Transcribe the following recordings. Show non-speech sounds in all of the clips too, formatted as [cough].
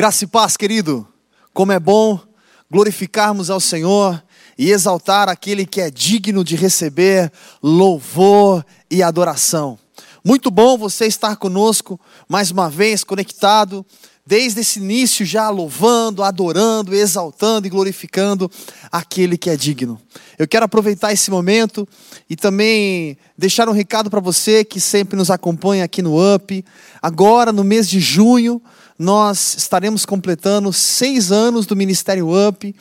Graça e paz, querido. Como é bom glorificarmos ao Senhor e exaltar aquele que é digno de receber louvor e adoração. Muito bom você estar conosco mais uma vez conectado desde esse início já louvando, adorando, exaltando e glorificando aquele que é digno. Eu quero aproveitar esse momento e também deixar um recado para você que sempre nos acompanha aqui no UP. Agora, no mês de junho, nós estaremos completando seis anos do Ministério UP.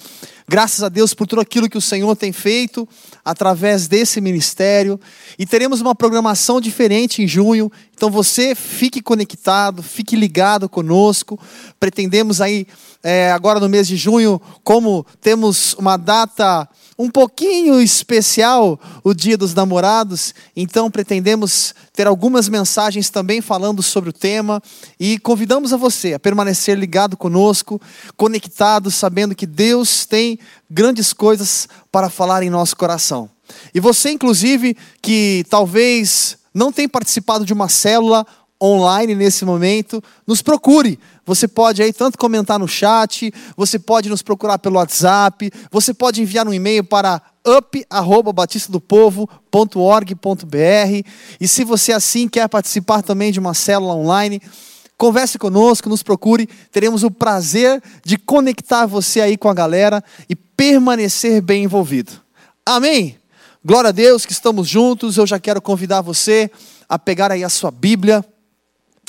Graças a Deus por tudo aquilo que o Senhor tem feito através desse ministério. E teremos uma programação diferente em junho. Então você fique conectado, fique ligado conosco. Pretendemos aí, é, agora no mês de junho, como temos uma data um pouquinho especial o Dia dos Namorados, então pretendemos ter algumas mensagens também falando sobre o tema e convidamos a você a permanecer ligado conosco, conectado, sabendo que Deus tem grandes coisas para falar em nosso coração. E você, inclusive, que talvez não tenha participado de uma célula online nesse momento, nos procure. Você pode aí tanto comentar no chat, você pode nos procurar pelo WhatsApp, você pode enviar um e-mail para up@batistadopovo.org.br. E se você assim quer participar também de uma célula online, converse conosco, nos procure, teremos o prazer de conectar você aí com a galera e permanecer bem envolvido. Amém. Glória a Deus que estamos juntos. Eu já quero convidar você a pegar aí a sua Bíblia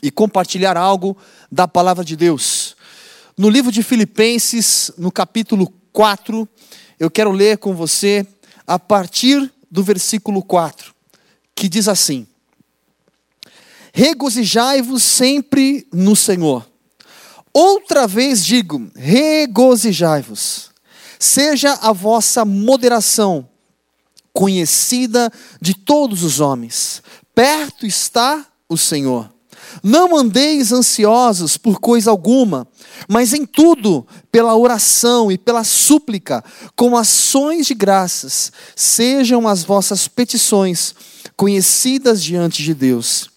e compartilhar algo da palavra de Deus. No livro de Filipenses, no capítulo 4, eu quero ler com você a partir do versículo 4, que diz assim: Regozijai-vos sempre no Senhor. Outra vez digo: regozijai-vos. Seja a vossa moderação conhecida de todos os homens. Perto está o Senhor. Não andeis ansiosos por coisa alguma, mas em tudo, pela oração e pela súplica, com ações de graças, sejam as vossas petições conhecidas diante de Deus.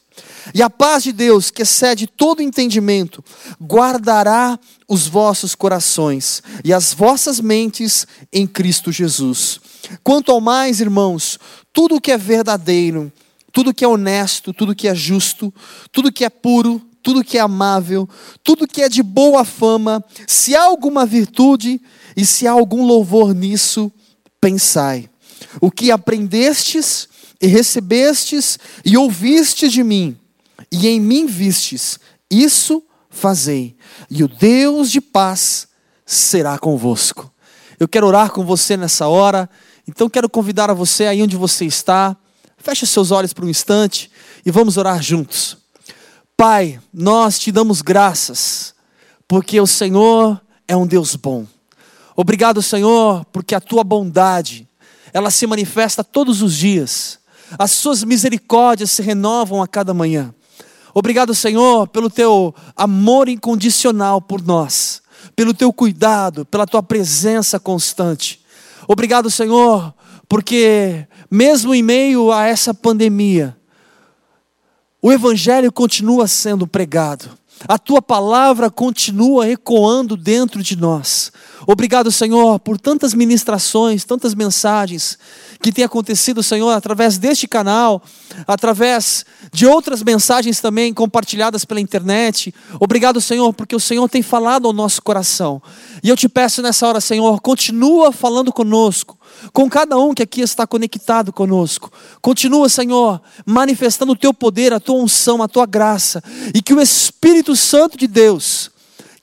E a paz de Deus, que excede todo entendimento, guardará os vossos corações e as vossas mentes em Cristo Jesus. Quanto ao mais, irmãos, tudo que é verdadeiro, tudo que é honesto, tudo que é justo, tudo que é puro, tudo que é amável, tudo que é de boa fama, se há alguma virtude e se há algum louvor nisso, pensai. O que aprendestes e recebestes e ouvistes de mim, e em mim vistes, isso fazei, e o Deus de paz será convosco. Eu quero orar com você nessa hora, então quero convidar a você aí onde você está Feche seus olhos por um instante e vamos orar juntos. Pai, nós te damos graças, porque o Senhor é um Deus bom. Obrigado, Senhor, porque a tua bondade, ela se manifesta todos os dias. As suas misericórdias se renovam a cada manhã. Obrigado, Senhor, pelo teu amor incondicional por nós, pelo teu cuidado, pela tua presença constante. Obrigado, Senhor, porque mesmo em meio a essa pandemia, o Evangelho continua sendo pregado, a tua palavra continua ecoando dentro de nós. Obrigado, Senhor, por tantas ministrações, tantas mensagens que têm acontecido, Senhor, através deste canal, através de outras mensagens também compartilhadas pela internet. Obrigado, Senhor, porque o Senhor tem falado ao nosso coração. E eu te peço nessa hora, Senhor, continua falando conosco, com cada um que aqui está conectado conosco. Continua, Senhor, manifestando o teu poder, a tua unção, a tua graça, e que o Espírito Santo de Deus,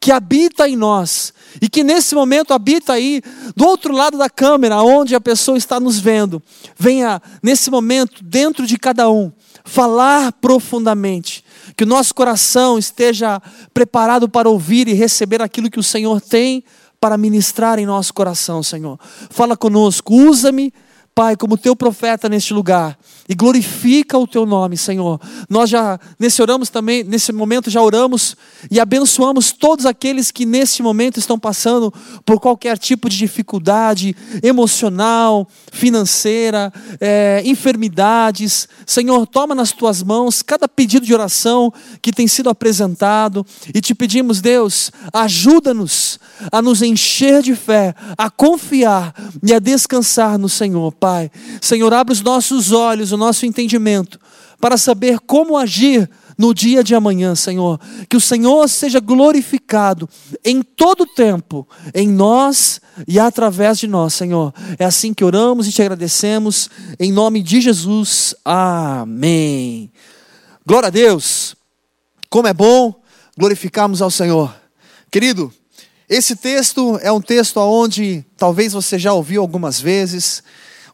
que habita em nós, e que nesse momento habita aí, do outro lado da câmera, onde a pessoa está nos vendo, venha nesse momento, dentro de cada um, falar profundamente, que o nosso coração esteja preparado para ouvir e receber aquilo que o Senhor tem para ministrar em nosso coração, Senhor. Fala conosco, usa-me Pai, como teu profeta neste lugar e glorifica o teu nome, Senhor. Nós já nesse oramos também, nesse momento já oramos e abençoamos todos aqueles que nesse momento estão passando por qualquer tipo de dificuldade emocional, financeira, é, enfermidades. Senhor, toma nas tuas mãos cada pedido de oração que tem sido apresentado e te pedimos, Deus, ajuda-nos a nos encher de fé, a confiar e a descansar no Senhor, Pai. Senhor, abre os nossos olhos, o nosso entendimento, para saber como agir no dia de amanhã, Senhor. Que o Senhor seja glorificado em todo o tempo, em nós e através de nós, Senhor. É assim que oramos e te agradecemos, em nome de Jesus. Amém. Glória a Deus. Como é bom glorificarmos ao Senhor. Querido, esse texto é um texto onde talvez você já ouviu algumas vezes,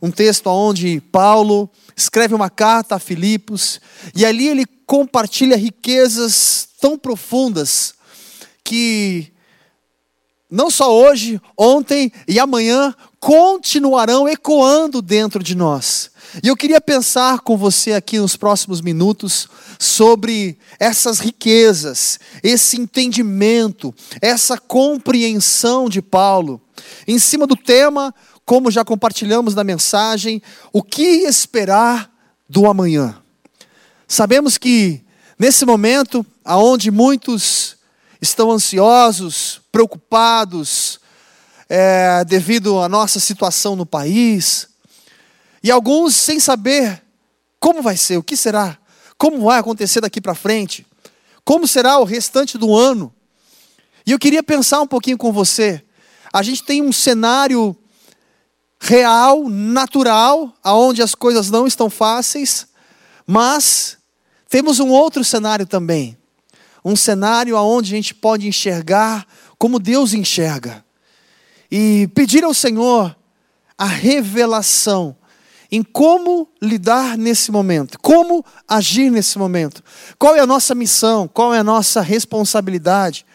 um texto onde Paulo escreve uma carta a Filipos, e ali ele compartilha riquezas tão profundas que não só hoje, ontem e amanhã continuarão ecoando dentro de nós. E eu queria pensar com você aqui nos próximos minutos sobre essas riquezas, esse entendimento, essa compreensão de Paulo, em cima do tema como já compartilhamos na mensagem, o que esperar do amanhã. Sabemos que nesse momento, aonde muitos estão ansiosos, preocupados, é, devido à nossa situação no país, e alguns sem saber como vai ser, o que será, como vai acontecer daqui para frente, como será o restante do ano. E eu queria pensar um pouquinho com você. A gente tem um cenário real, natural, aonde as coisas não estão fáceis, mas temos um outro cenário também. Um cenário aonde a gente pode enxergar como Deus enxerga. E pedir ao Senhor a revelação em como lidar nesse momento, como agir nesse momento. Qual é a nossa missão? Qual é a nossa responsabilidade?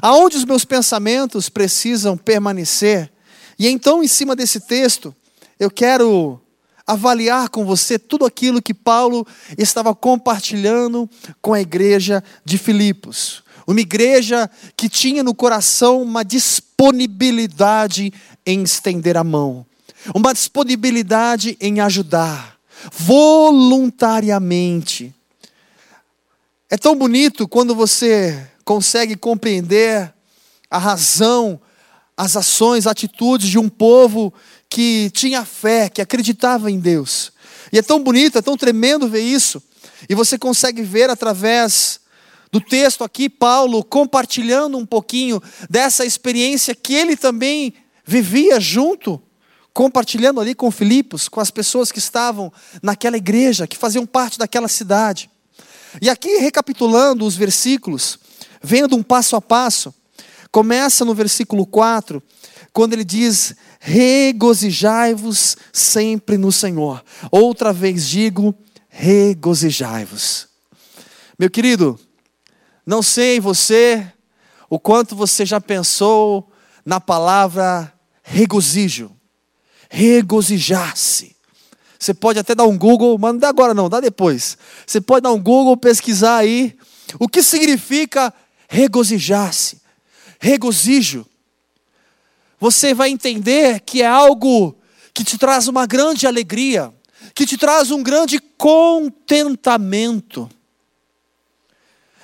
Aonde os meus pensamentos precisam permanecer? E então, em cima desse texto, eu quero avaliar com você tudo aquilo que Paulo estava compartilhando com a igreja de Filipos. Uma igreja que tinha no coração uma disponibilidade em estender a mão, uma disponibilidade em ajudar, voluntariamente. É tão bonito quando você consegue compreender a razão as ações, atitudes de um povo que tinha fé, que acreditava em Deus. E é tão bonito, é tão tremendo ver isso. E você consegue ver através do texto aqui, Paulo compartilhando um pouquinho dessa experiência que ele também vivia junto, compartilhando ali com Filipos, com as pessoas que estavam naquela igreja, que faziam parte daquela cidade. E aqui, recapitulando os versículos, vendo um passo a passo, Começa no versículo 4, quando ele diz: Regozijai-vos sempre no Senhor. Outra vez digo: regozijai-vos. Meu querido, não sei você, o quanto você já pensou na palavra regozijo, regozijar-se. Você pode até dar um Google, mas não dá agora não, dá depois. Você pode dar um Google, pesquisar aí o que significa regozijar-se regozijo, você vai entender que é algo que te traz uma grande alegria, que te traz um grande contentamento.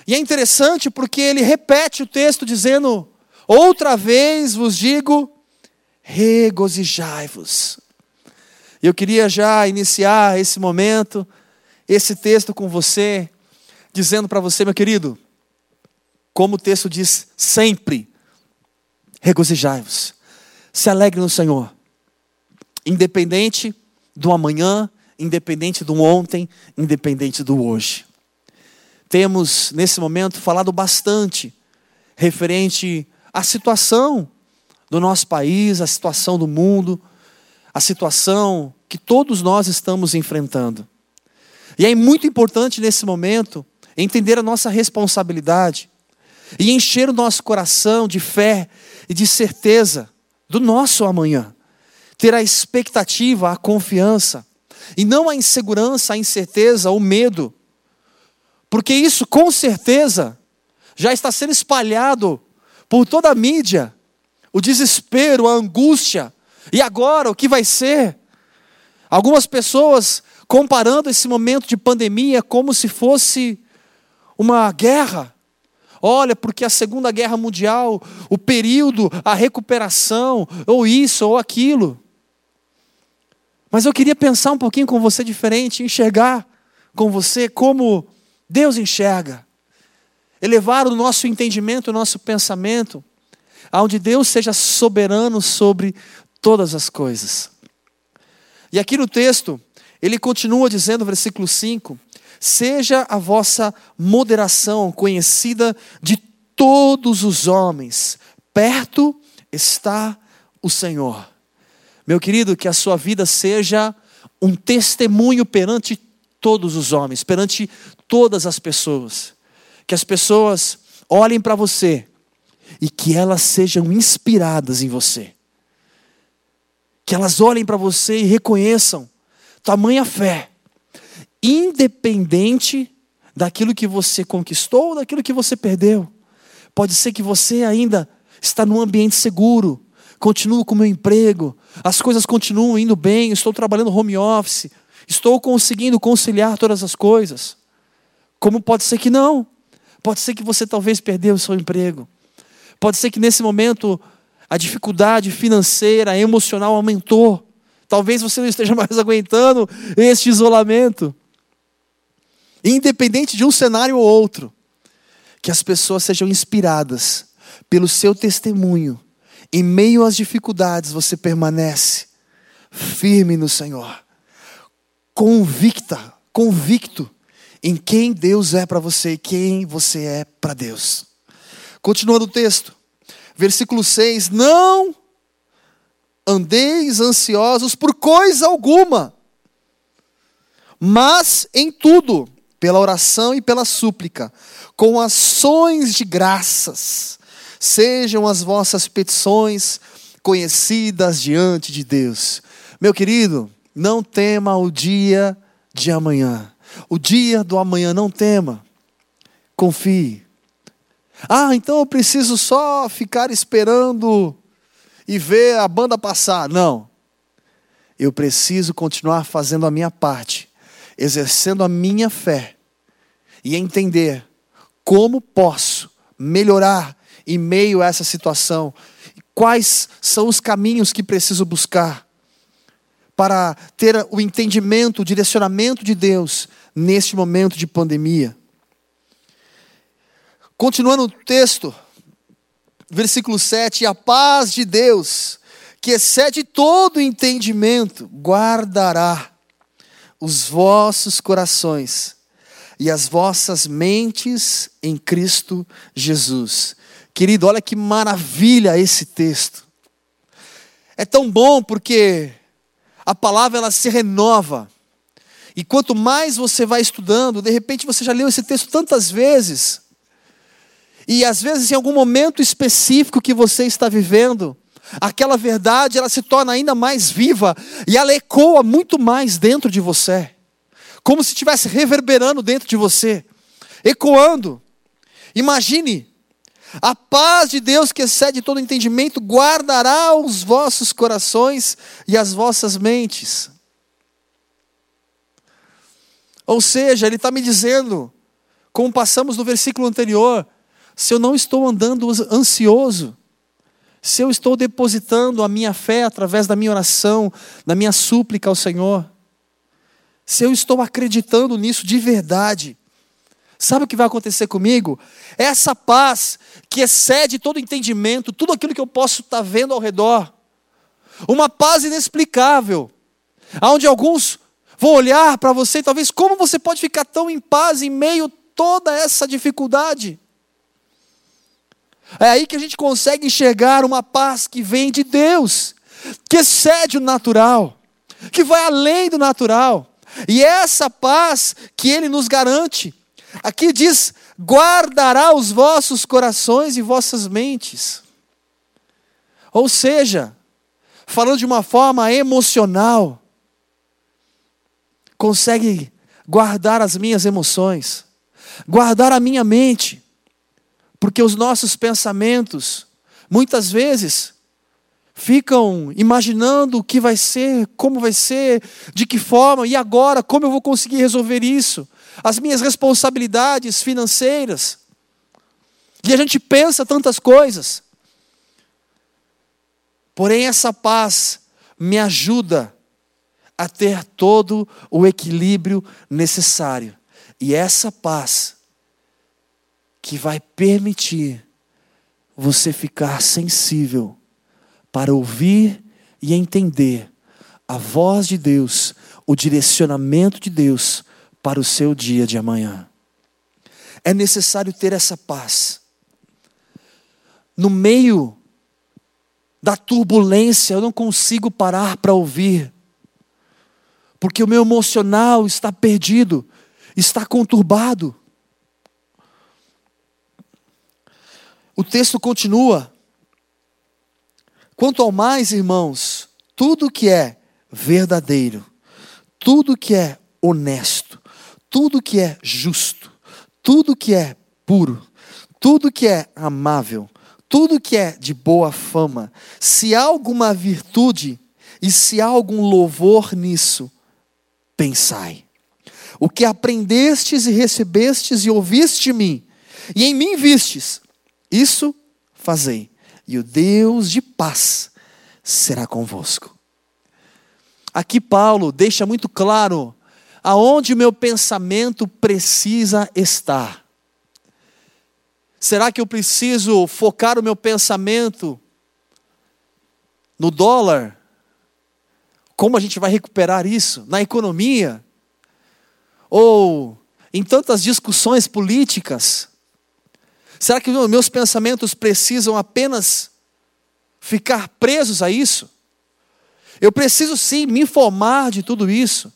E é interessante porque ele repete o texto dizendo: Outra vez vos digo, regozijai-vos. Eu queria já iniciar esse momento, esse texto com você, dizendo para você, meu querido, como o texto diz, sempre regozijai-vos. Se alegre no Senhor. Independente do amanhã, independente do ontem, independente do hoje. Temos, nesse momento, falado bastante referente à situação do nosso país, à situação do mundo, à situação que todos nós estamos enfrentando. E é muito importante nesse momento entender a nossa responsabilidade e encher o nosso coração de fé e de certeza do nosso amanhã, ter a expectativa, a confiança, e não a insegurança, a incerteza, o medo. Porque isso, com certeza, já está sendo espalhado por toda a mídia. O desespero, a angústia. E agora, o que vai ser? Algumas pessoas comparando esse momento de pandemia como se fosse uma guerra. Olha, porque a Segunda Guerra Mundial, o período, a recuperação, ou isso, ou aquilo. Mas eu queria pensar um pouquinho com você diferente, enxergar com você como Deus enxerga. Elevar o nosso entendimento, o nosso pensamento, aonde Deus seja soberano sobre todas as coisas. E aqui no texto, ele continua dizendo, versículo 5: Seja a vossa moderação conhecida de todos os homens, perto está o Senhor. Meu querido, que a sua vida seja um testemunho perante todos os homens, perante todas as pessoas. Que as pessoas olhem para você e que elas sejam inspiradas em você. Que elas olhem para você e reconheçam tamanha fé, independente daquilo que você conquistou ou daquilo que você perdeu. Pode ser que você ainda está num ambiente seguro, continuo com o meu emprego, as coisas continuam indo bem, estou trabalhando home office, estou conseguindo conciliar todas as coisas. Como pode ser que não? Pode ser que você talvez perdeu o seu emprego. Pode ser que nesse momento a dificuldade financeira, emocional aumentou. Talvez você não esteja [laughs] mais aguentando este isolamento. Independente de um cenário ou outro, que as pessoas sejam inspiradas pelo seu testemunho em meio às dificuldades, você permanece firme no Senhor, convicta, convicto em quem Deus é para você e quem você é para Deus. Continuando o texto, versículo 6: Não andeis ansiosos por coisa alguma, mas em tudo, pela oração e pela súplica, com ações de graças, sejam as vossas petições conhecidas diante de Deus. Meu querido, não tema o dia de amanhã. O dia do amanhã não tema. Confie. Ah, então eu preciso só ficar esperando e ver a banda passar. Não. Eu preciso continuar fazendo a minha parte, exercendo a minha fé e entender como posso melhorar em meio a essa situação? Quais são os caminhos que preciso buscar para ter o entendimento, o direcionamento de Deus neste momento de pandemia? Continuando o texto, versículo 7: A paz de Deus, que excede todo entendimento, guardará os vossos corações e as vossas mentes em Cristo Jesus. Querido, olha que maravilha esse texto. É tão bom porque a palavra ela se renova. E quanto mais você vai estudando, de repente você já leu esse texto tantas vezes. E às vezes em algum momento específico que você está vivendo, aquela verdade ela se torna ainda mais viva e ela ecoa muito mais dentro de você. Como se estivesse reverberando dentro de você, ecoando. Imagine a paz de Deus que excede todo entendimento guardará os vossos corações e as vossas mentes. Ou seja, ele está me dizendo, como passamos no versículo anterior, se eu não estou andando ansioso, se eu estou depositando a minha fé através da minha oração, da minha súplica ao Senhor, se eu estou acreditando nisso de verdade, Sabe o que vai acontecer comigo? Essa paz que excede todo entendimento, tudo aquilo que eu posso estar tá vendo ao redor. Uma paz inexplicável, onde alguns vão olhar para você e talvez como você pode ficar tão em paz em meio a toda essa dificuldade. É aí que a gente consegue enxergar uma paz que vem de Deus, que excede o natural, que vai além do natural. E é essa paz que Ele nos garante Aqui diz: guardará os vossos corações e vossas mentes. Ou seja, falando de uma forma emocional, consegue guardar as minhas emoções, guardar a minha mente, porque os nossos pensamentos, muitas vezes, ficam imaginando o que vai ser, como vai ser, de que forma, e agora, como eu vou conseguir resolver isso, as minhas responsabilidades financeiras. E a gente pensa tantas coisas. Porém, essa paz me ajuda a ter todo o equilíbrio necessário. E essa paz que vai permitir você ficar sensível para ouvir e entender a voz de Deus, o direcionamento de Deus para o seu dia de amanhã. É necessário ter essa paz. No meio da turbulência, eu não consigo parar para ouvir, porque o meu emocional está perdido, está conturbado. O texto continua. Quanto ao mais, irmãos, tudo que é verdadeiro, tudo que é honesto, tudo que é justo, tudo que é puro, tudo que é amável, tudo que é de boa fama, se há alguma virtude e se há algum louvor nisso, pensai. O que aprendestes e recebestes e ouviste de mim, e em mim vistes, isso fazei, e o Deus de paz será convosco. Aqui Paulo deixa muito claro aonde o meu pensamento precisa estar. Será que eu preciso focar o meu pensamento no dólar? Como a gente vai recuperar isso? Na economia? Ou em tantas discussões políticas? Será que meus pensamentos precisam apenas ficar presos a isso? Eu preciso sim me informar de tudo isso.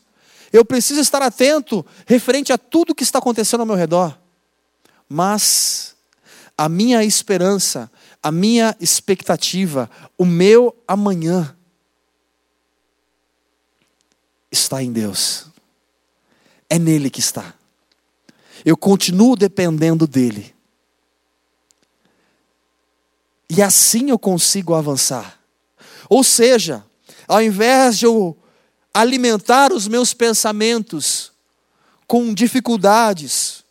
Eu preciso estar atento referente a tudo que está acontecendo ao meu redor. Mas a minha esperança, a minha expectativa, o meu amanhã está em Deus. É nele que está. Eu continuo dependendo dele. E assim eu consigo avançar. Ou seja, ao invés de eu alimentar os meus pensamentos com dificuldades,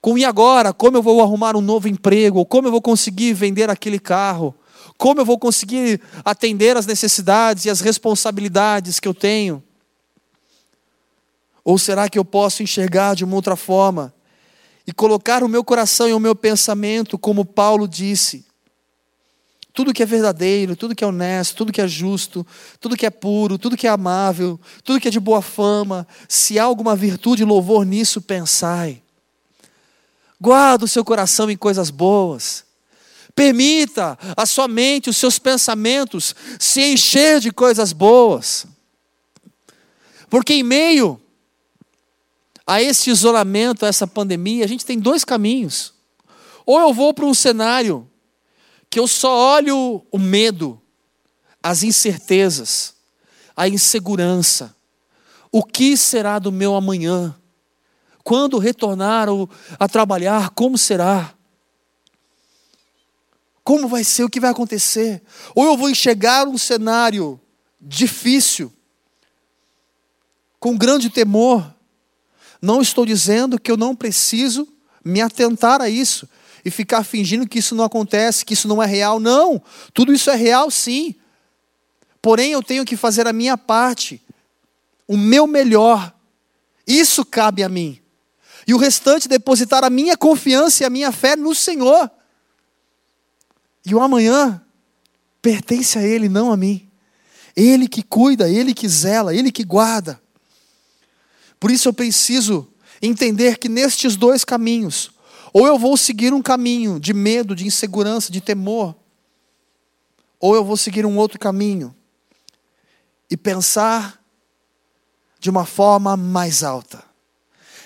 com e agora? Como eu vou arrumar um novo emprego? Como eu vou conseguir vender aquele carro? Como eu vou conseguir atender as necessidades e as responsabilidades que eu tenho? Ou será que eu posso enxergar de uma outra forma e colocar o meu coração e o meu pensamento, como Paulo disse? Tudo que é verdadeiro, tudo que é honesto, tudo que é justo, tudo que é puro, tudo que é amável, tudo que é de boa fama, se há alguma virtude e louvor nisso, pensai. Guarda o seu coração em coisas boas. Permita a sua mente, os seus pensamentos se encher de coisas boas. Porque em meio a esse isolamento, a essa pandemia, a gente tem dois caminhos. Ou eu vou para um cenário que eu só olho o medo, as incertezas, a insegurança. O que será do meu amanhã? Quando retornar a trabalhar, como será? Como vai ser? O que vai acontecer? Ou eu vou enxergar um cenário difícil, com grande temor. Não estou dizendo que eu não preciso me atentar a isso e ficar fingindo que isso não acontece, que isso não é real. Não, tudo isso é real sim. Porém, eu tenho que fazer a minha parte, o meu melhor. Isso cabe a mim e o restante depositar a minha confiança e a minha fé no Senhor. E o amanhã pertence a Ele, não a mim. Ele que cuida, Ele que zela, Ele que guarda. Por isso eu preciso entender que nestes dois caminhos, ou eu vou seguir um caminho de medo, de insegurança, de temor, ou eu vou seguir um outro caminho e pensar de uma forma mais alta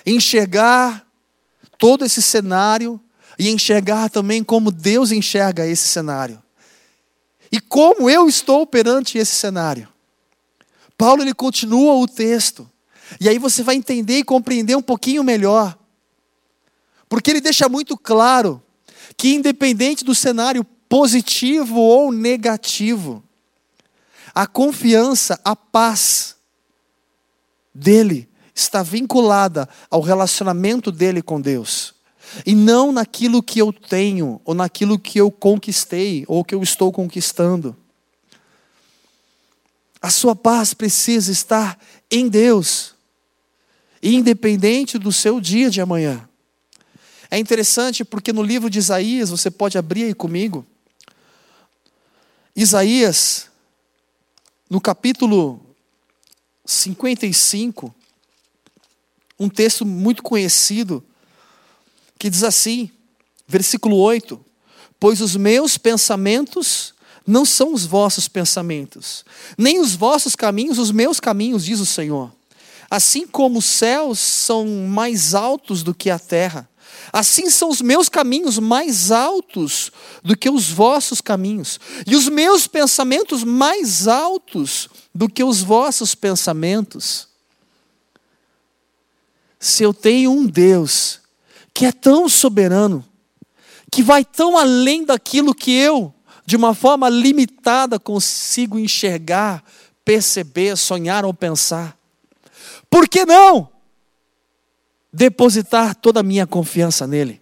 enxergar todo esse cenário e enxergar também como Deus enxerga esse cenário. E como eu estou perante esse cenário? Paulo ele continua o texto. E aí você vai entender e compreender um pouquinho melhor. Porque ele deixa muito claro que independente do cenário positivo ou negativo, a confiança, a paz dele está vinculada ao relacionamento dele com Deus. E não naquilo que eu tenho, ou naquilo que eu conquistei, ou que eu estou conquistando. A sua paz precisa estar em Deus, independente do seu dia de amanhã. É interessante porque no livro de Isaías, você pode abrir aí comigo. Isaías, no capítulo 55, um texto muito conhecido, que diz assim, versículo 8: Pois os meus pensamentos não são os vossos pensamentos, nem os vossos caminhos, os meus caminhos, diz o Senhor. Assim como os céus são mais altos do que a terra, assim são os meus caminhos mais altos do que os vossos caminhos, e os meus pensamentos mais altos do que os vossos pensamentos. Se eu tenho um Deus que é tão soberano, que vai tão além daquilo que eu, de uma forma limitada, consigo enxergar, perceber, sonhar ou pensar. Por que não depositar toda a minha confiança nele?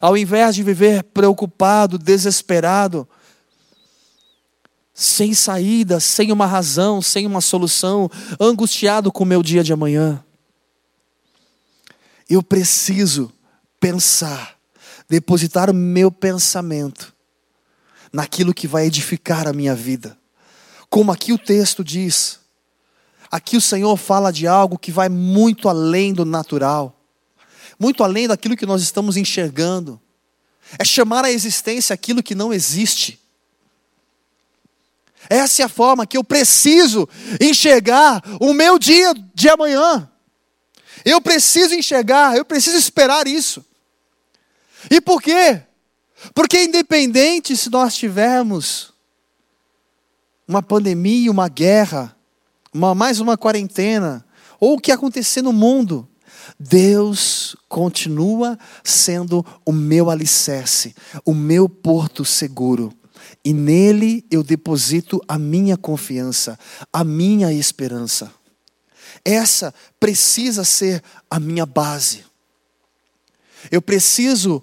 Ao invés de viver preocupado, desesperado, sem saída, sem uma razão, sem uma solução, angustiado com o meu dia de amanhã eu preciso pensar, depositar o meu pensamento naquilo que vai edificar a minha vida. Como aqui o texto diz, aqui o Senhor fala de algo que vai muito além do natural, muito além daquilo que nós estamos enxergando. É chamar à existência aquilo que não existe. Essa é a forma que eu preciso enxergar o meu dia de amanhã. Eu preciso enxergar, eu preciso esperar isso. E por quê? Porque independente se nós tivermos uma pandemia, uma guerra, uma, mais uma quarentena, ou o que acontecer no mundo, Deus continua sendo o meu alicerce, o meu porto seguro. E nele eu deposito a minha confiança, a minha esperança. Essa precisa ser a minha base. Eu preciso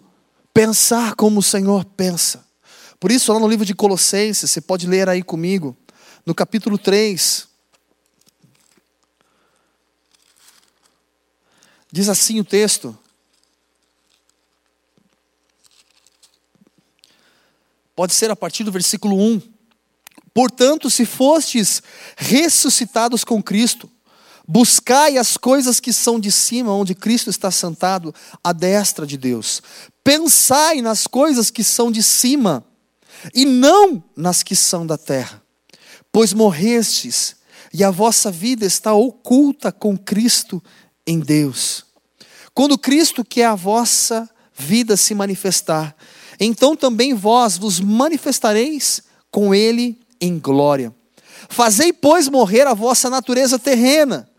pensar como o Senhor pensa. Por isso, lá no livro de Colossenses, você pode ler aí comigo, no capítulo 3. Diz assim o texto: Pode ser a partir do versículo 1. Portanto, se fostes ressuscitados com Cristo, Buscai as coisas que são de cima, onde Cristo está sentado à destra de Deus. Pensai nas coisas que são de cima, e não nas que são da terra. Pois morrestes, e a vossa vida está oculta com Cristo em Deus. Quando Cristo, que é a vossa vida, se manifestar, então também vós vos manifestareis com Ele em glória. Fazei, pois, morrer a vossa natureza terrena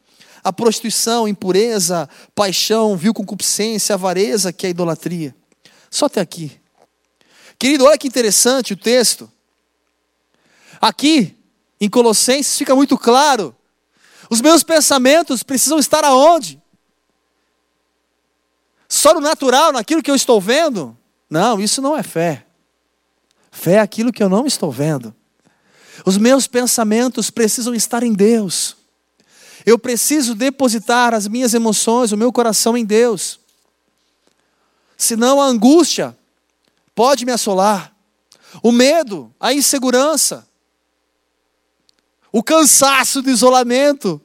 a prostituição, impureza, paixão, vil concupiscência, avareza, que é a idolatria. Só até aqui. Querido, olha que interessante o texto. Aqui, em Colossenses, fica muito claro. Os meus pensamentos precisam estar aonde? Só no natural, naquilo que eu estou vendo? Não, isso não é fé. Fé é aquilo que eu não estou vendo. Os meus pensamentos precisam estar em Deus. Eu preciso depositar as minhas emoções, o meu coração em Deus. Senão a angústia pode me assolar. O medo, a insegurança, o cansaço do isolamento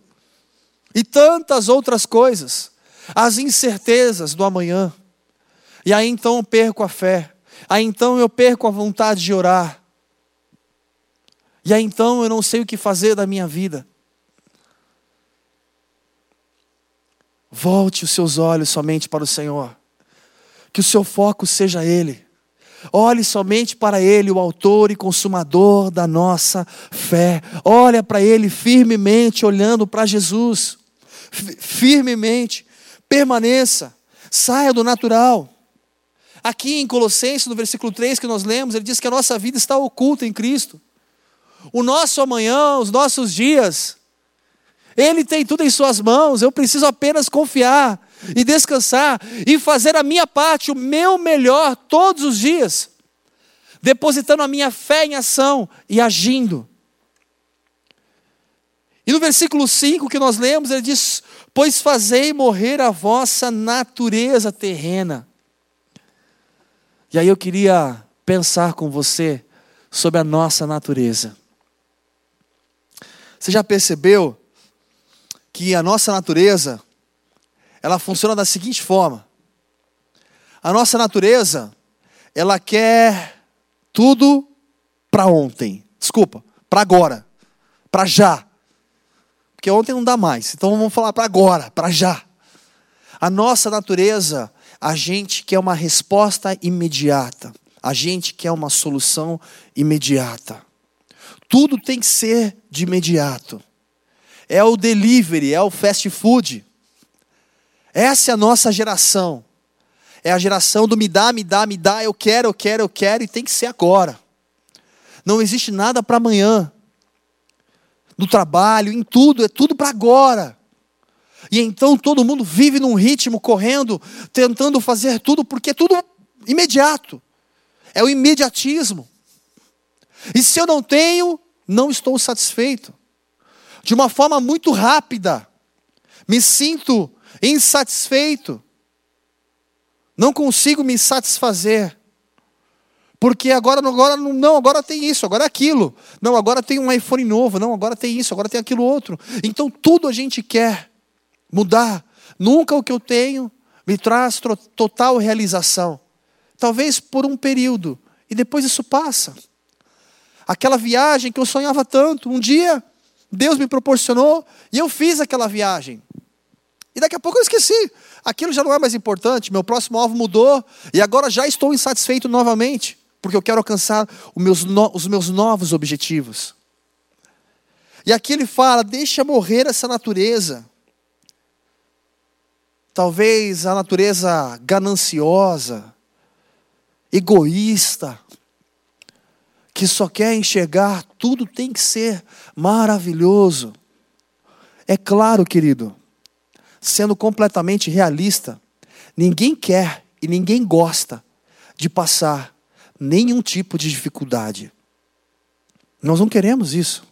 e tantas outras coisas, as incertezas do amanhã. E aí então eu perco a fé. Aí então eu perco a vontade de orar. E aí então eu não sei o que fazer da minha vida. Volte os seus olhos somente para o Senhor. Que o seu foco seja Ele. Olhe somente para Ele, o Autor e Consumador da nossa fé. Olha para Ele firmemente, olhando para Jesus. Firmemente. Permaneça. Saia do natural. Aqui em Colossenses, no versículo 3 que nós lemos, ele diz que a nossa vida está oculta em Cristo. O nosso amanhã, os nossos dias, Ele tem tudo em Suas mãos, eu preciso apenas confiar e descansar e fazer a minha parte, o meu melhor todos os dias, depositando a minha fé em ação e agindo. E no versículo 5 que nós lemos, ele diz: Pois fazei morrer a vossa natureza terrena. E aí eu queria pensar com você sobre a nossa natureza. Você já percebeu que a nossa natureza ela funciona da seguinte forma: a nossa natureza, ela quer tudo para ontem. Desculpa, para agora, para já. Porque ontem não dá mais. Então vamos falar para agora, para já. A nossa natureza, a gente quer uma resposta imediata. A gente quer uma solução imediata. Tudo tem que ser de imediato. É o delivery, é o fast food. Essa é a nossa geração. É a geração do me dá, me dá, me dá, eu quero, eu quero, eu quero, e tem que ser agora. Não existe nada para amanhã. No trabalho, em tudo, é tudo para agora. E então todo mundo vive num ritmo, correndo, tentando fazer tudo, porque é tudo imediato. É o imediatismo. E se eu não tenho, não estou satisfeito. De uma forma muito rápida, me sinto insatisfeito, não consigo me satisfazer. Porque agora, agora não, agora tem isso, agora é aquilo. Não, agora tem um iPhone novo, não, agora tem isso, agora tem aquilo outro. Então tudo a gente quer mudar. Nunca o que eu tenho me traz total realização. Talvez por um período, e depois isso passa. Aquela viagem que eu sonhava tanto, um dia Deus me proporcionou e eu fiz aquela viagem. E daqui a pouco eu esqueci. Aquilo já não é mais importante, meu próximo alvo mudou e agora já estou insatisfeito novamente, porque eu quero alcançar os meus, no, os meus novos objetivos. E aqui ele fala: deixa morrer essa natureza. Talvez a natureza gananciosa, egoísta, que só quer enxergar tudo tem que ser maravilhoso. É claro, querido, sendo completamente realista, ninguém quer e ninguém gosta de passar nenhum tipo de dificuldade. Nós não queremos isso.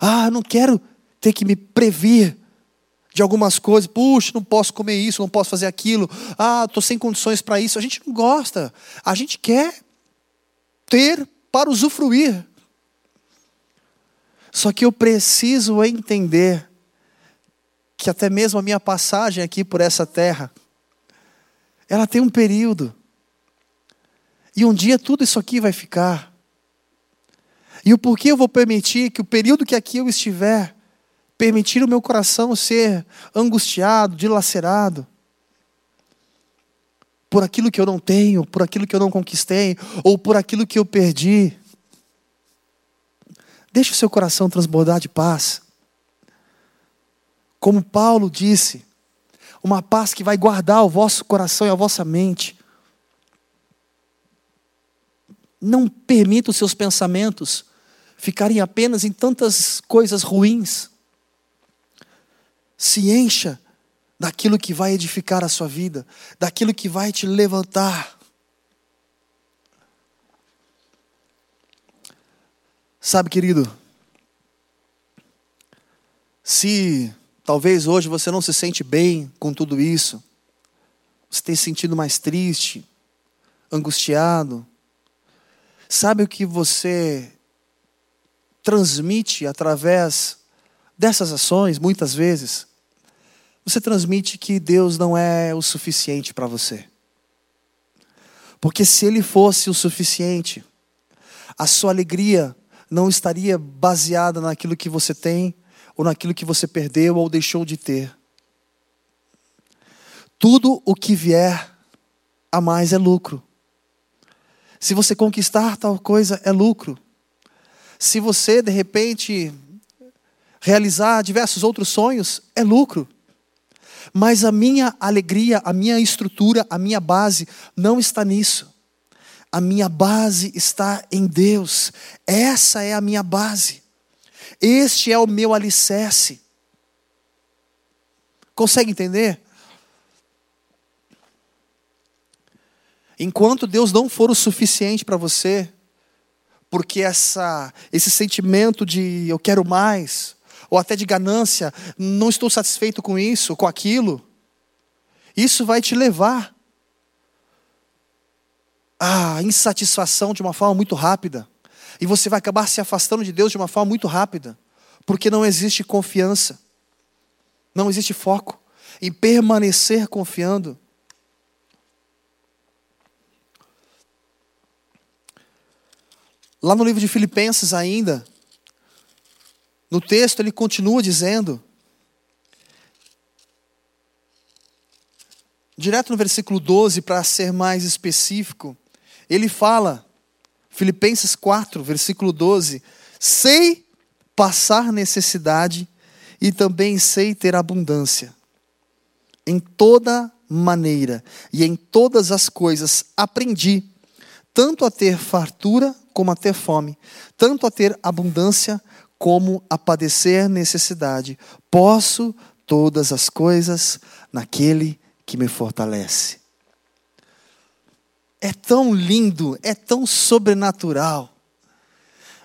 Ah, não quero ter que me previr de algumas coisas. Puxa, não posso comer isso, não posso fazer aquilo. Ah, estou sem condições para isso. A gente não gosta. A gente quer ter para usufruir. Só que eu preciso entender que até mesmo a minha passagem aqui por essa terra, ela tem um período. E um dia tudo isso aqui vai ficar. E o porquê eu vou permitir que o período que aqui eu estiver, permitir o meu coração ser angustiado, dilacerado, por aquilo que eu não tenho, por aquilo que eu não conquistei, ou por aquilo que eu perdi. Deixe o seu coração transbordar de paz. Como Paulo disse, uma paz que vai guardar o vosso coração e a vossa mente. Não permita os seus pensamentos ficarem apenas em tantas coisas ruins. Se encha daquilo que vai edificar a sua vida, daquilo que vai te levantar. Sabe, querido, se Talvez hoje você não se sente bem com tudo isso. Você tem se sentido mais triste, angustiado. Sabe o que você transmite através dessas ações, muitas vezes? Você transmite que Deus não é o suficiente para você. Porque se Ele fosse o suficiente, a sua alegria não estaria baseada naquilo que você tem, ou naquilo que você perdeu ou deixou de ter. Tudo o que vier a mais é lucro. Se você conquistar tal coisa, é lucro. Se você, de repente, realizar diversos outros sonhos, é lucro. Mas a minha alegria, a minha estrutura, a minha base não está nisso. A minha base está em Deus. Essa é a minha base. Este é o meu alicerce. Consegue entender? Enquanto Deus não for o suficiente para você, porque essa, esse sentimento de eu quero mais, ou até de ganância, não estou satisfeito com isso, com aquilo, isso vai te levar à insatisfação de uma forma muito rápida. E você vai acabar se afastando de Deus de uma forma muito rápida, porque não existe confiança, não existe foco em permanecer confiando. Lá no livro de Filipenses, ainda, no texto, ele continua dizendo, direto no versículo 12, para ser mais específico, ele fala, Filipenses 4, versículo 12: Sei passar necessidade e também sei ter abundância. Em toda maneira e em todas as coisas aprendi, tanto a ter fartura como a ter fome, tanto a ter abundância como a padecer necessidade. Posso todas as coisas naquele que me fortalece. É tão lindo, é tão sobrenatural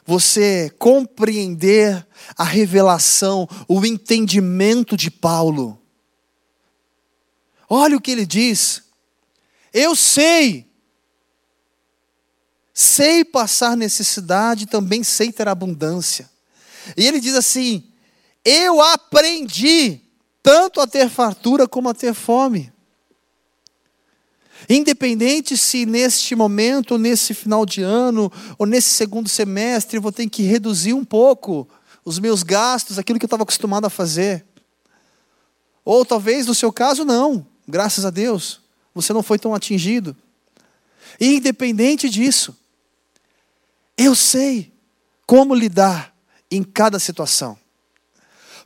você compreender a revelação, o entendimento de Paulo. Olha o que ele diz. Eu sei sei passar necessidade, também sei ter abundância. E ele diz assim: Eu aprendi tanto a ter fartura como a ter fome. Independente se neste momento, ou nesse final de ano, ou nesse segundo semestre, eu vou ter que reduzir um pouco os meus gastos, aquilo que eu estava acostumado a fazer. Ou talvez no seu caso, não, graças a Deus, você não foi tão atingido. Independente disso, eu sei como lidar em cada situação.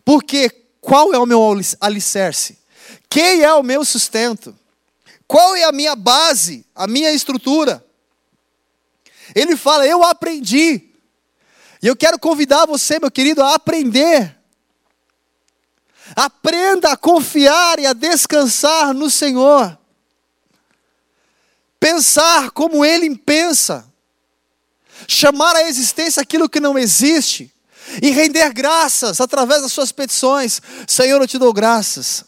Porque qual é o meu alicerce? Quem é o meu sustento? Qual é a minha base, a minha estrutura? Ele fala: Eu aprendi. E eu quero convidar você, meu querido, a aprender. Aprenda a confiar e a descansar no Senhor. Pensar como Ele pensa chamar à existência aquilo que não existe e render graças através das suas petições. Senhor, eu te dou graças.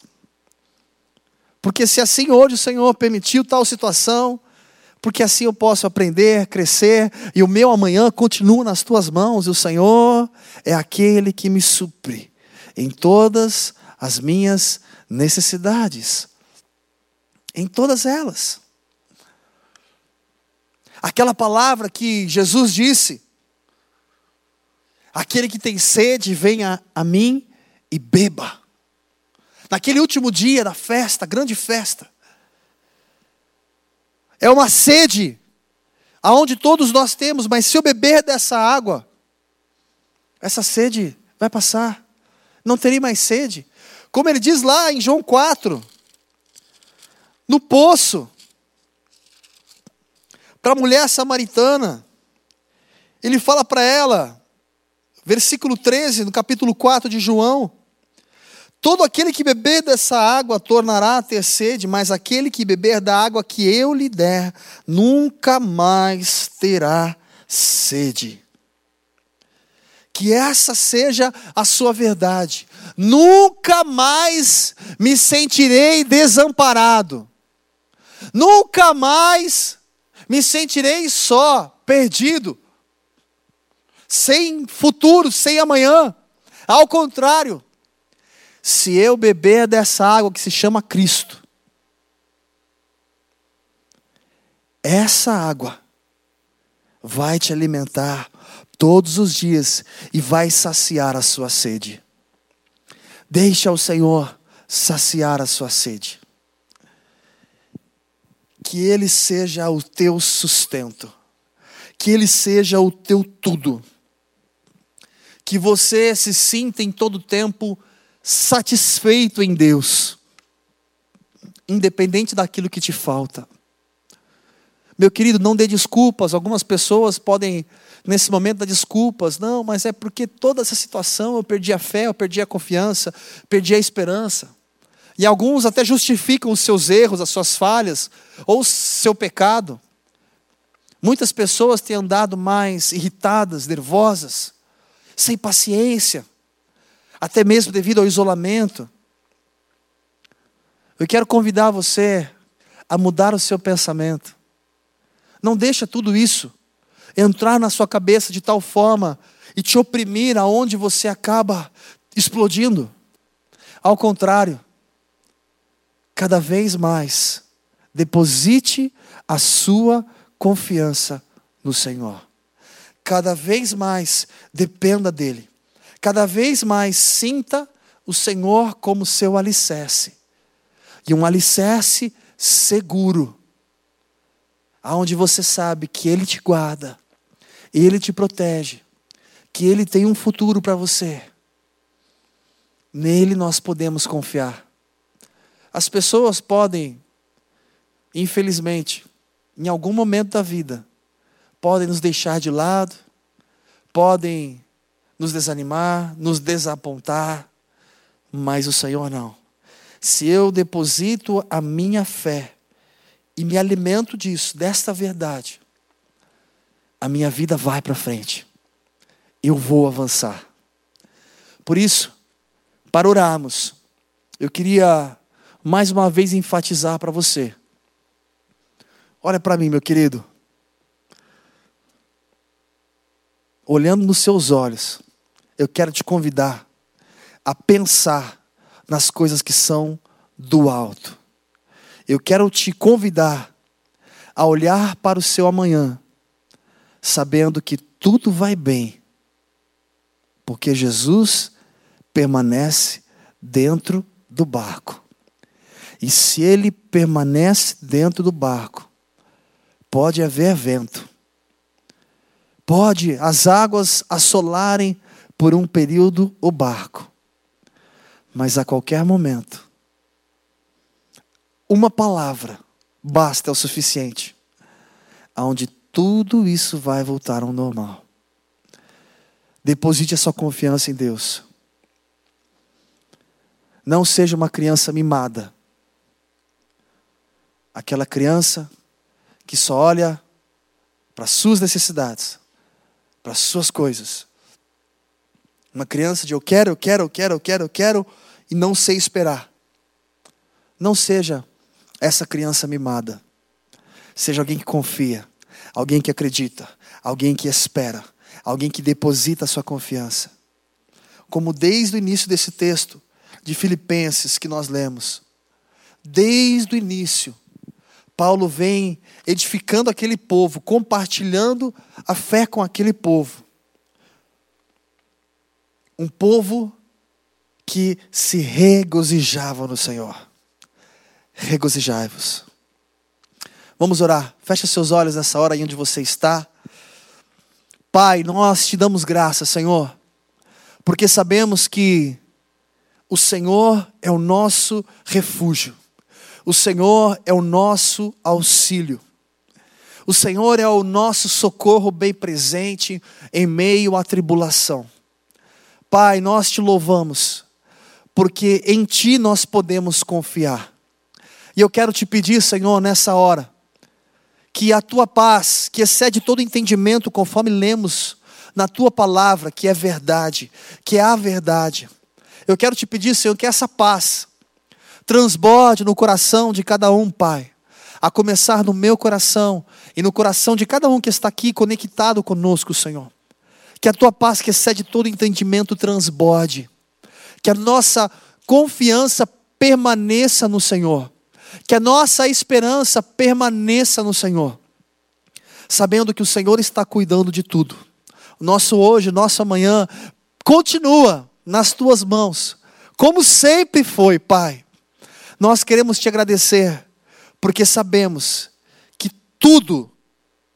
Porque se assim hoje o Senhor permitiu tal situação, porque assim eu posso aprender, crescer, e o meu amanhã continua nas tuas mãos, e o Senhor é aquele que me supre em todas as minhas necessidades. Em todas elas. Aquela palavra que Jesus disse: Aquele que tem sede, venha a mim e beba. Naquele último dia da festa, grande festa. É uma sede, aonde todos nós temos, mas se eu beber dessa água, essa sede vai passar. Não terei mais sede. Como ele diz lá em João 4, no poço, para a mulher samaritana. Ele fala para ela, versículo 13, no capítulo 4 de João: Todo aquele que beber dessa água tornará a ter sede, mas aquele que beber da água que eu lhe der, nunca mais terá sede. Que essa seja a sua verdade. Nunca mais me sentirei desamparado. Nunca mais me sentirei só, perdido, sem futuro, sem amanhã. Ao contrário, se eu beber dessa água que se chama Cristo, essa água vai te alimentar todos os dias e vai saciar a sua sede. Deixa o Senhor saciar a sua sede que Ele seja o teu sustento. que Ele seja o teu tudo. Que você se sinta em todo tempo satisfeito em Deus, independente daquilo que te falta. Meu querido, não dê desculpas. Algumas pessoas podem, nesse momento, dar desculpas. Não, mas é porque toda essa situação eu perdi a fé, eu perdi a confiança, perdi a esperança. E alguns até justificam os seus erros, as suas falhas, ou seu pecado. Muitas pessoas têm andado mais irritadas, nervosas, sem paciência, até mesmo devido ao isolamento. Eu quero convidar você a mudar o seu pensamento. Não deixa tudo isso entrar na sua cabeça de tal forma e te oprimir aonde você acaba explodindo. Ao contrário, cada vez mais, deposite a sua confiança no Senhor. Cada vez mais dependa dEle. Cada vez mais sinta o Senhor como seu alicerce. E um alicerce seguro, aonde você sabe que Ele te guarda, Ele te protege, que Ele tem um futuro para você. Nele nós podemos confiar. As pessoas podem, infelizmente, em algum momento da vida, podem nos deixar de lado, podem nos desanimar, nos desapontar, mas o Senhor não. Se eu deposito a minha fé e me alimento disso, desta verdade, a minha vida vai para frente. Eu vou avançar. Por isso, para orarmos, eu queria mais uma vez enfatizar para você. Olha para mim, meu querido. Olhando nos seus olhos, eu quero te convidar a pensar nas coisas que são do alto. Eu quero te convidar a olhar para o seu amanhã, sabendo que tudo vai bem, porque Jesus permanece dentro do barco. E se ele permanece dentro do barco, pode haver vento, pode as águas assolarem por um período o barco, mas a qualquer momento, uma palavra basta é o suficiente, aonde tudo isso vai voltar ao normal. Deposite a sua confiança em Deus. Não seja uma criança mimada aquela criança que só olha para as suas necessidades, para as suas coisas. Uma criança de eu quero, eu quero, eu quero, eu quero, eu quero e não sei esperar. Não seja essa criança mimada. Seja alguém que confia, alguém que acredita, alguém que espera, alguém que deposita a sua confiança. Como desde o início desse texto de Filipenses que nós lemos, desde o início, Paulo vem edificando aquele povo, compartilhando a fé com aquele povo. Um povo que se regozijava no Senhor. Regozijai-vos. Vamos orar. Fecha seus olhos nessa hora aí onde você está. Pai, nós te damos graça, Senhor, porque sabemos que o Senhor é o nosso refúgio. O Senhor é o nosso auxílio. O Senhor é o nosso socorro bem presente em meio à tribulação. Pai, nós te louvamos, porque em Ti nós podemos confiar. E eu quero te pedir, Senhor, nessa hora, que a Tua paz, que excede todo entendimento, conforme lemos na Tua palavra, que é verdade, que é a verdade. Eu quero te pedir, Senhor, que essa paz, transborde no coração de cada um, Pai. A começar no meu coração e no coração de cada um que está aqui conectado conosco, Senhor. Que a tua paz, que excede todo entendimento, transborde. Que a nossa confiança permaneça no Senhor. Que a nossa esperança permaneça no Senhor. Sabendo que o Senhor está cuidando de tudo. Nosso hoje, nosso amanhã, continua nas tuas mãos. Como sempre foi, Pai. Nós queremos te agradecer, porque sabemos que tudo,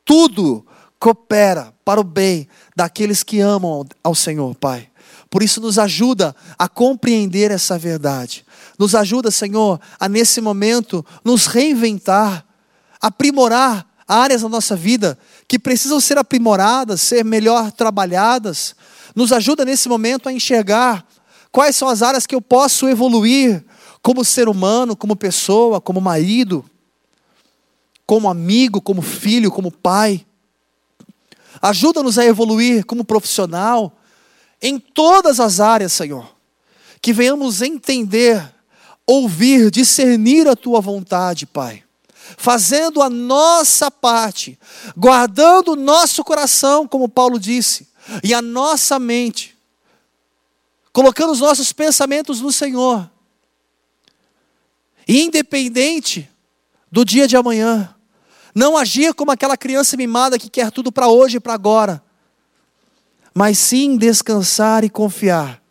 tudo coopera para o bem daqueles que amam ao Senhor, Pai. Por isso, nos ajuda a compreender essa verdade. Nos ajuda, Senhor, a nesse momento nos reinventar, aprimorar áreas da nossa vida que precisam ser aprimoradas, ser melhor trabalhadas. Nos ajuda nesse momento a enxergar quais são as áreas que eu posso evoluir como ser humano, como pessoa, como marido, como amigo, como filho, como pai. Ajuda-nos a evoluir como profissional em todas as áreas, Senhor. Que venhamos entender, ouvir, discernir a tua vontade, Pai. Fazendo a nossa parte, guardando o nosso coração, como Paulo disse, e a nossa mente, colocando os nossos pensamentos no Senhor, e independente do dia de amanhã, não agir como aquela criança mimada que quer tudo para hoje e para agora, mas sim descansar e confiar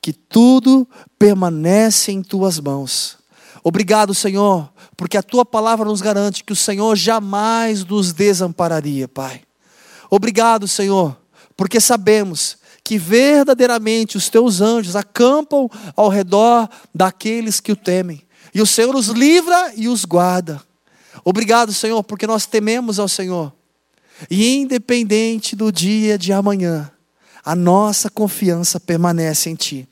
que tudo permanece em tuas mãos. Obrigado, Senhor, porque a tua palavra nos garante que o Senhor jamais nos desampararia, Pai. Obrigado, Senhor, porque sabemos que verdadeiramente os teus anjos acampam ao redor daqueles que o temem. E o Senhor os livra e os guarda. Obrigado, Senhor, porque nós tememos ao Senhor. E independente do dia de amanhã, a nossa confiança permanece em Ti.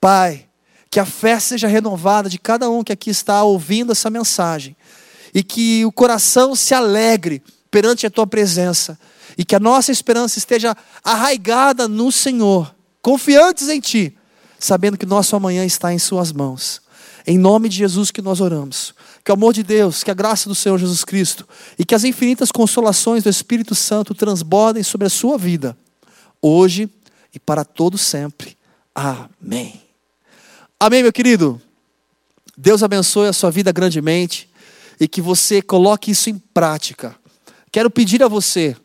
Pai, que a fé seja renovada de cada um que aqui está ouvindo essa mensagem. E que o coração se alegre perante a Tua presença. E que a nossa esperança esteja arraigada no Senhor, confiantes em Ti, sabendo que nosso amanhã está em Suas mãos. Em nome de Jesus que nós oramos. Que o amor de Deus, que a graça do Senhor Jesus Cristo e que as infinitas consolações do Espírito Santo transbordem sobre a sua vida, hoje e para todo sempre. Amém. Amém, meu querido. Deus abençoe a sua vida grandemente e que você coloque isso em prática. Quero pedir a você,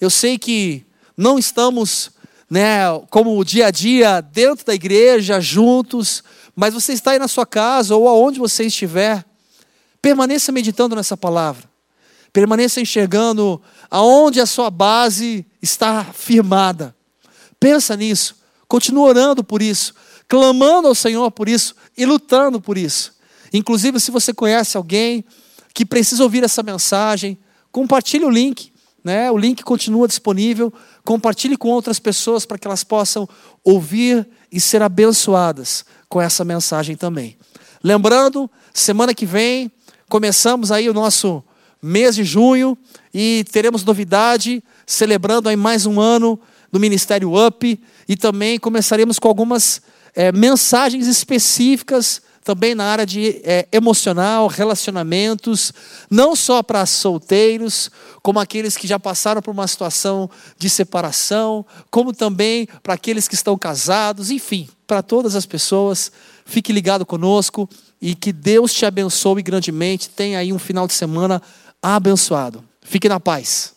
eu sei que não estamos, né, como o dia a dia dentro da igreja juntos, mas você está aí na sua casa ou aonde você estiver, permaneça meditando nessa palavra. Permaneça enxergando aonde a sua base está firmada. Pensa nisso. Continua orando por isso, clamando ao Senhor por isso e lutando por isso. Inclusive, se você conhece alguém que precisa ouvir essa mensagem, compartilhe o link. Né? O link continua disponível. Compartilhe com outras pessoas para que elas possam ouvir e ser abençoadas com essa mensagem também. Lembrando, semana que vem começamos aí o nosso mês de junho e teremos novidade, celebrando aí mais um ano do Ministério Up e também começaremos com algumas é, mensagens específicas também na área de é, emocional, relacionamentos, não só para solteiros, como aqueles que já passaram por uma situação de separação, como também para aqueles que estão casados, enfim, para todas as pessoas. Fique ligado conosco e que Deus te abençoe grandemente. Tenha aí um final de semana abençoado. Fique na paz.